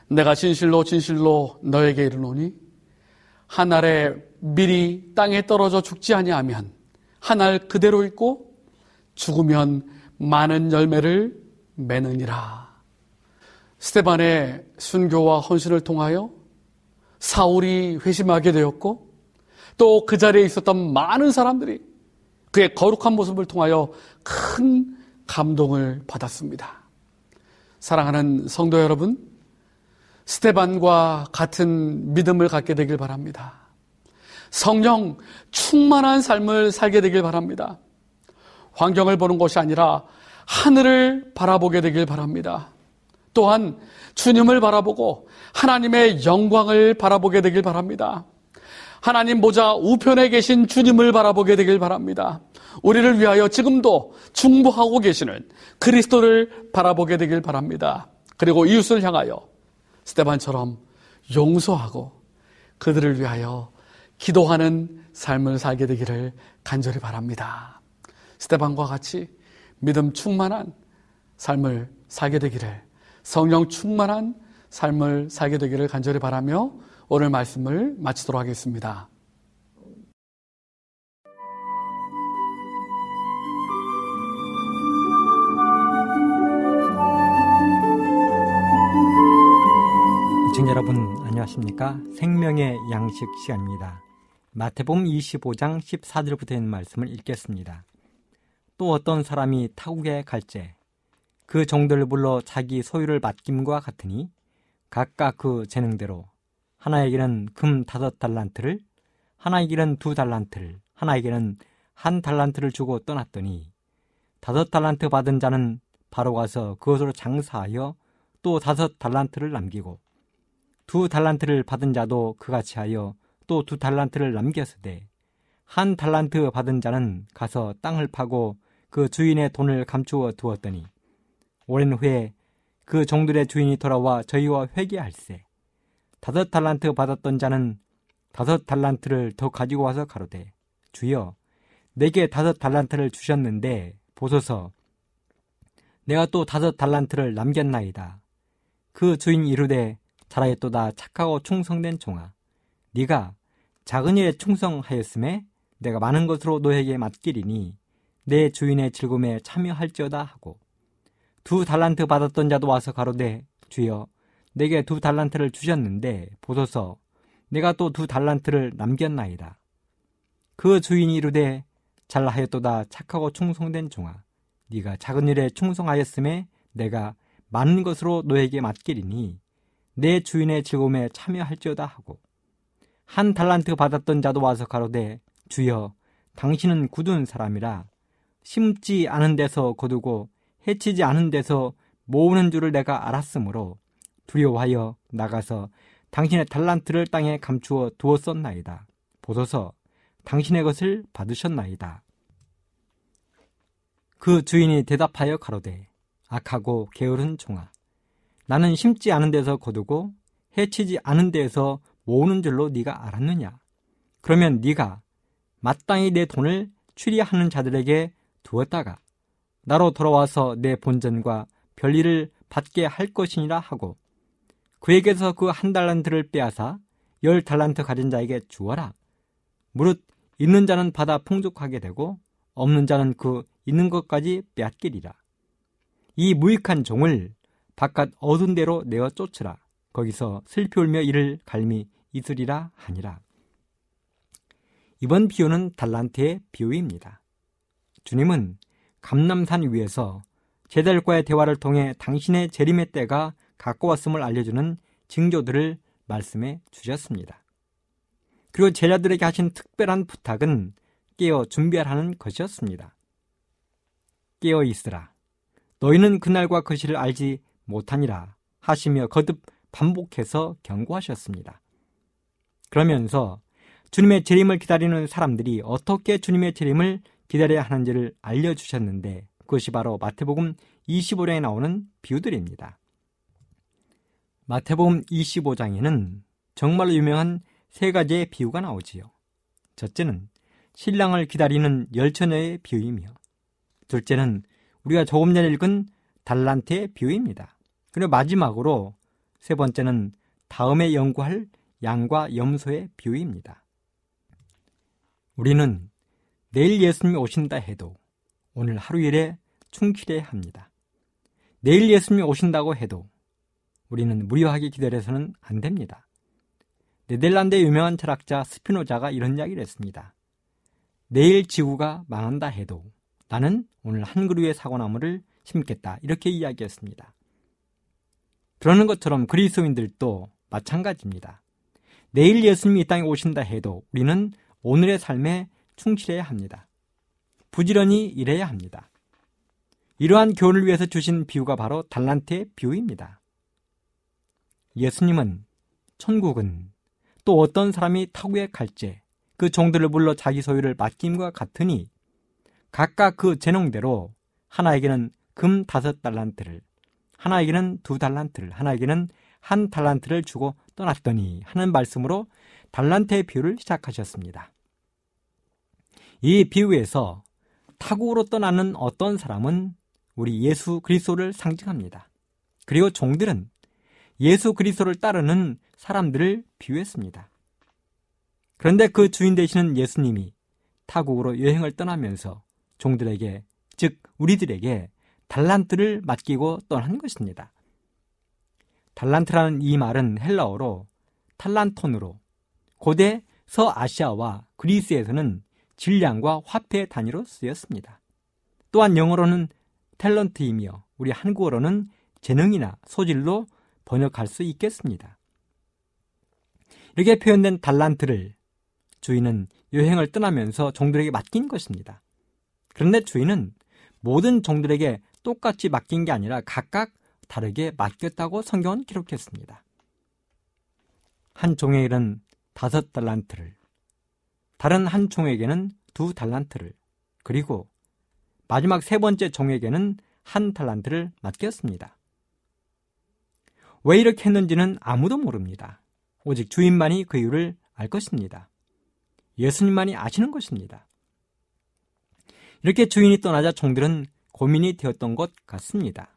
Speaker 2: 내가 진실로 진실로 너에게 이르노니 한 알에 미리 땅에 떨어져 죽지 아니하면 한 알 그대로 있고 죽으면 많은 열매를 맺느니라. 스테반의 순교와 헌신을 통하여 사울이 회심하게 되었고 또 그 자리에 있었던 많은 사람들이 그의 거룩한 모습을 통하여 큰 감동을 받았습니다. 사랑하는 성도 여러분, 스테반과 같은 믿음을 갖게 되길 바랍니다. 성령 충만한 삶을 살게 되길 바랍니다. 환경을 보는 것이 아니라 하늘을 바라보게 되길 바랍니다. 또한 주님을 바라보고 하나님의 영광을 바라보게 되길 바랍니다. 하나님 보좌 우편에 계신 주님을 바라보게 되길 바랍니다. 우리를 위하여 지금도 중보하고 계시는 그리스도를 바라보게 되길 바랍니다. 그리고 이웃을 향하여 스테반처럼 용서하고 그들을 위하여 기도하는 삶을 살게 되기를 간절히 바랍니다. 스테반과 같이 믿음 충만한 삶을 살게 되기를 성령 충만한 삶을 살게 되기를 간절히 바라며 오늘 말씀을 마치도록 하겠습니다.
Speaker 3: 시청자 여러분 안녕하십니까? 생명의 양식 시간입니다. 마태복음 25장 14절부터 있는 말씀을 읽겠습니다. 또 어떤 사람이 타국에 갈제 그 종들을 불러 자기 소유를 맡김과 같으니 각각 그 재능대로 하나에게는 금 다섯 달란트를 하나에게는 두 달란트를 하나에게는 한 달란트를 주고 떠났더니 다섯 달란트 받은 자는 바로 가서 그것으로 장사하여 또 다섯 달란트를 남기고 두 달란트를 받은 자도 그같이 하여 또 두 달란트를 남겼으되 한 달란트 받은 자는 가서 땅을 파고 그 주인의 돈을 감추어 두었더니 오랜 후에 그 종들의 주인이 돌아와 저희와 회개할세. 다섯 달란트 받았던 자는 다섯 달란트를 더 가지고 와서 가로되 주여 내게 다섯 달란트를 주셨는데 보소서. 내가 또 다섯 달란트를 남겼나이다. 그 주인 이르되 잘하였도다 착하고 충성된 종아. 네가 작은 일에 충성하였음에 내가 많은 것으로 너에게 맡기리니 내 주인의 즐거움에 참여할지어다 하고 두 달란트 받았던 자도 와서 가로되 주여 내게 두 달란트를 주셨는데 보소서. 내가 또 두 달란트를 남겼나이다. 그 주인이 이르되 잘하였도다. 착하고 충성된 종아 네가 작은 일에 충성하였음에 내가 많은 것으로 너에게 맡기리니 내 주인의 즐거움에 참여할지어다 하고 한 달란트 받았던 자도 와서 가로되 주여 당신은 굳은 사람이라 심지 않은 데서 거두고 해치지 않은 데서 모으는 줄을 내가 알았으므로 두려워하여 나가서 당신의 달란트를 땅에 감추어 두었었나이다. 보소서 당신의 것을 받으셨나이다. 그 주인이 대답하여 가로되 악하고 게으른 종아 나는 심지 않은 데서 거두고 해치지 않은 데에서 모으는 줄로 네가 알았느냐 그러면 네가 마땅히 내 돈을 추리하는 자들에게 두었다가 나로 돌아와서 내 본전과 별일을 받게 할 것이니라 하고 그에게서 그 한 달란트를 빼앗아 열 달란트 가진 자에게 주어라. 무릇 있는 자는 받아 풍족하게 되고 없는 자는 그 있는 것까지 빼앗기리라. 이 무익한 종을 바깥 어두운 데로 내어 쫓으라. 거기서 슬피 울며 이를 갈미 있으리라 하니라. 이번 비유는 달란트의 비유입니다. 주님은 감남산 위에서 제자들과의 대화를 통해 당신의 재림의 때가 가까웠음을 알려주는 징조들을 말씀해 주셨습니다. 그리고 제자들에게 하신 특별한 부탁은 깨어 준비하라는 것이었습니다. 깨어 있으라. 너희는 그날과 그 시를 알지 못하니라 하시며 거듭 반복해서 경고하셨습니다. 그러면서 주님의 재림을 기다리는 사람들이 어떻게 주님의 재림을 기다려야 하는지를 알려주셨는데 그것이 바로 마태복음 25장에 나오는 비유들입니다. 마태복음 25장에는 정말로 유명한 세 가지의 비유가 나오지요. 첫째는 신랑을 기다리는 열처녀의 비유이며 둘째는 우리가 조금 전에 읽은 달란트의 비유입니다. 그리고 마지막으로 세 번째는 다음에 연구할 양과 염소의 비유입니다. 우리는 내일 예수님이 오신다 해도 오늘 하루 일에 충실해야 합니다. 내일 예수님이 오신다고 해도 우리는 무료하게 기다려서는 안 됩니다. 네덜란드의 유명한 철학자 스피노자가 이런 이야기를 했습니다. 내일 지구가 망한다 해도 나는 오늘 한 그루의 사과나무를 심겠다. 이렇게 이야기했습니다. 그러는 것처럼 그리스도인들도 마찬가지입니다. 내일 예수님이 이 땅에 오신다 해도 우리는 오늘의 삶에 충실해야 합니다. 부지런히 일해야 합니다. 이러한 교훈을 위해서 주신 비유가 바로 달란트의 비유입니다. 예수님은 천국은 또 어떤 사람이 타국에 갈지 그 종들을 불러 자기 소유를 맡김과 같으니 각각 그 재능대로 하나에게는 금 다섯 달란트를 하나에게는 두 달란트를 하나에게는 한 달란트를 주고 떠났더니 하는 말씀으로 달란트의 비유를 시작하셨습니다. 이 비유에서 타국으로 떠나는 어떤 사람은 우리 예수 그리스도를 상징합니다. 그리고 종들은 예수 그리스도를 따르는 사람들을 비유했습니다. 그런데 그 주인 되시는 예수님이 타국으로 여행을 떠나면서 종들에게 즉 우리들에게 달란트를 맡기고 떠난 것입니다. 달란트라는 이 말은 헬라어로 탈란톤으로 고대 서아시아와 그리스에서는 질량과 화폐 단위로 쓰였습니다. 또한 영어로는 탤런트이며 우리 한국어로는 재능이나 소질로 번역할 수 있겠습니다. 이렇게 표현된 달란트를 주인은 여행을 떠나면서 종들에게 맡긴 것입니다. 그런데 주인은 모든 종들에게 똑같이 맡긴 게 아니라 각각 다르게 맡겼다고 성경은 기록했습니다. 한 종에게는 다섯 달란트를, 다른 한 종에게는 두 달란트를, 그리고 마지막 세 번째 종에게는 한 달란트를 맡겼습니다. 왜 이렇게 했는지는 아무도 모릅니다. 오직 주인만이 그 이유를 알 것입니다. 예수님만이 아시는 것입니다. 이렇게 주인이 떠나자 종들은 고민이 되었던 것 같습니다.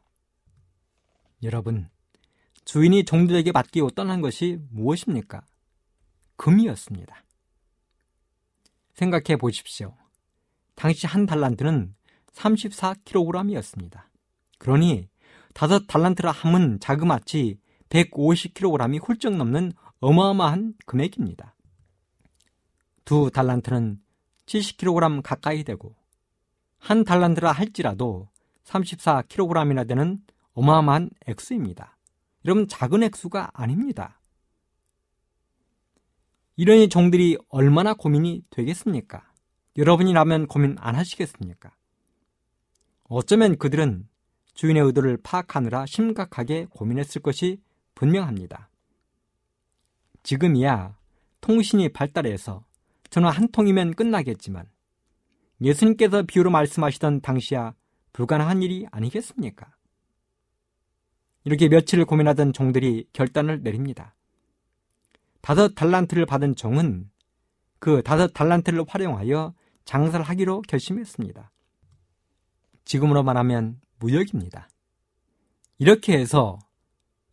Speaker 3: 여러분, 주인이 종들에게 맡기고 떠난 것이 무엇입니까? 금이었습니다. 생각해 보십시오. 당시 한 달란트는 34kg이었습니다. 그러니 다섯 달란트라 함은 자그마치 150kg이 훌쩍 넘는 어마어마한 금액입니다. 두 달란트는 70kg 가까이 되고 한 달란트라 할지라도 34kg이나 되는 어마어마한 액수입니다. 여러분 작은 액수가 아닙니다. 이러니 종들이 얼마나 고민이 되겠습니까? 여러분이라면 고민 안 하시겠습니까? 어쩌면 그들은 주인의 의도를 파악하느라 심각하게 고민했을 것이 분명합니다. 지금이야 통신이 발달해서 전화 한 통이면 끝나겠지만 예수님께서 비유로 말씀하시던 당시야 불가능한 일이 아니겠습니까? 이렇게 며칠 고민하던 종들이 결단을 내립니다. 다섯 달란트를 받은 종은 그 다섯 달란트를 활용하여 장사를 하기로 결심했습니다. 지금으로 말하면 무역입니다. 이렇게 해서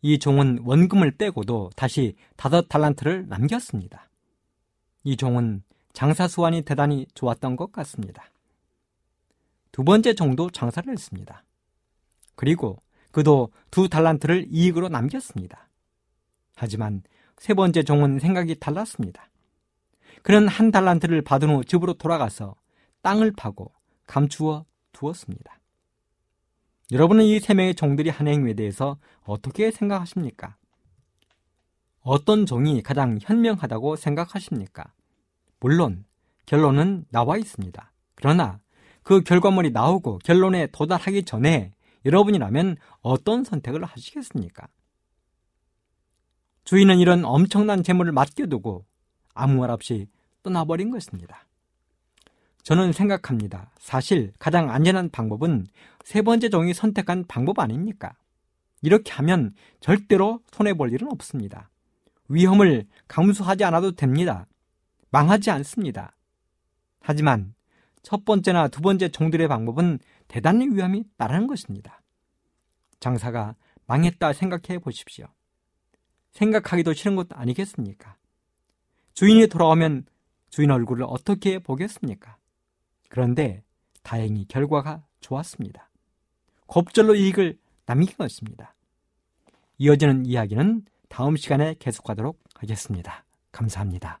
Speaker 3: 이 종은 원금을 떼고도 다시 다섯 달란트를 남겼습니다. 이 종은 장사 수완이 대단히 좋았던 것 같습니다. 두 번째 종도 장사를 했습니다. 그리고 그도 두 달란트를 이익으로 남겼습니다. 하지만 세 번째 종은 생각이 달랐습니다. 그는 한 달란트를 받은 후 집으로 돌아가서 땅을 파고 감추어 두었습니다. 여러분은 이 세 명의 종들이 한 행위에 대해서 어떻게 생각하십니까? 어떤 종이 가장 현명하다고 생각하십니까? 물론 결론은 나와 있습니다. 그러나 그 결과물이 나오고 결론에 도달하기 전에 여러분이라면 어떤 선택을 하시겠습니까? 주인은 이런 엄청난 재물을 맡겨두고 아무 말 없이 떠나버린 것입니다. 저는 생각합니다. 사실 가장 안전한 방법은 세 번째 종이 선택한 방법 아닙니까? 이렇게 하면 절대로 손해볼 일은 없습니다. 위험을 감수하지 않아도 됩니다. 망하지 않습니다. 하지만 첫 번째나 두 번째 종들의 방법은 대단히 위험이 따르는 것입니다. 장사가 망했다 생각해 보십시오. 생각하기도 싫은 것 아니겠습니까? 주인이 돌아오면 주인 얼굴을 어떻게 보겠습니까? 그런데 다행히 결과가 좋았습니다. 겁절로 이익을 남긴 것입니다. 이어지는 이야기는 다음 시간에 계속하도록 하겠습니다. 감사합니다.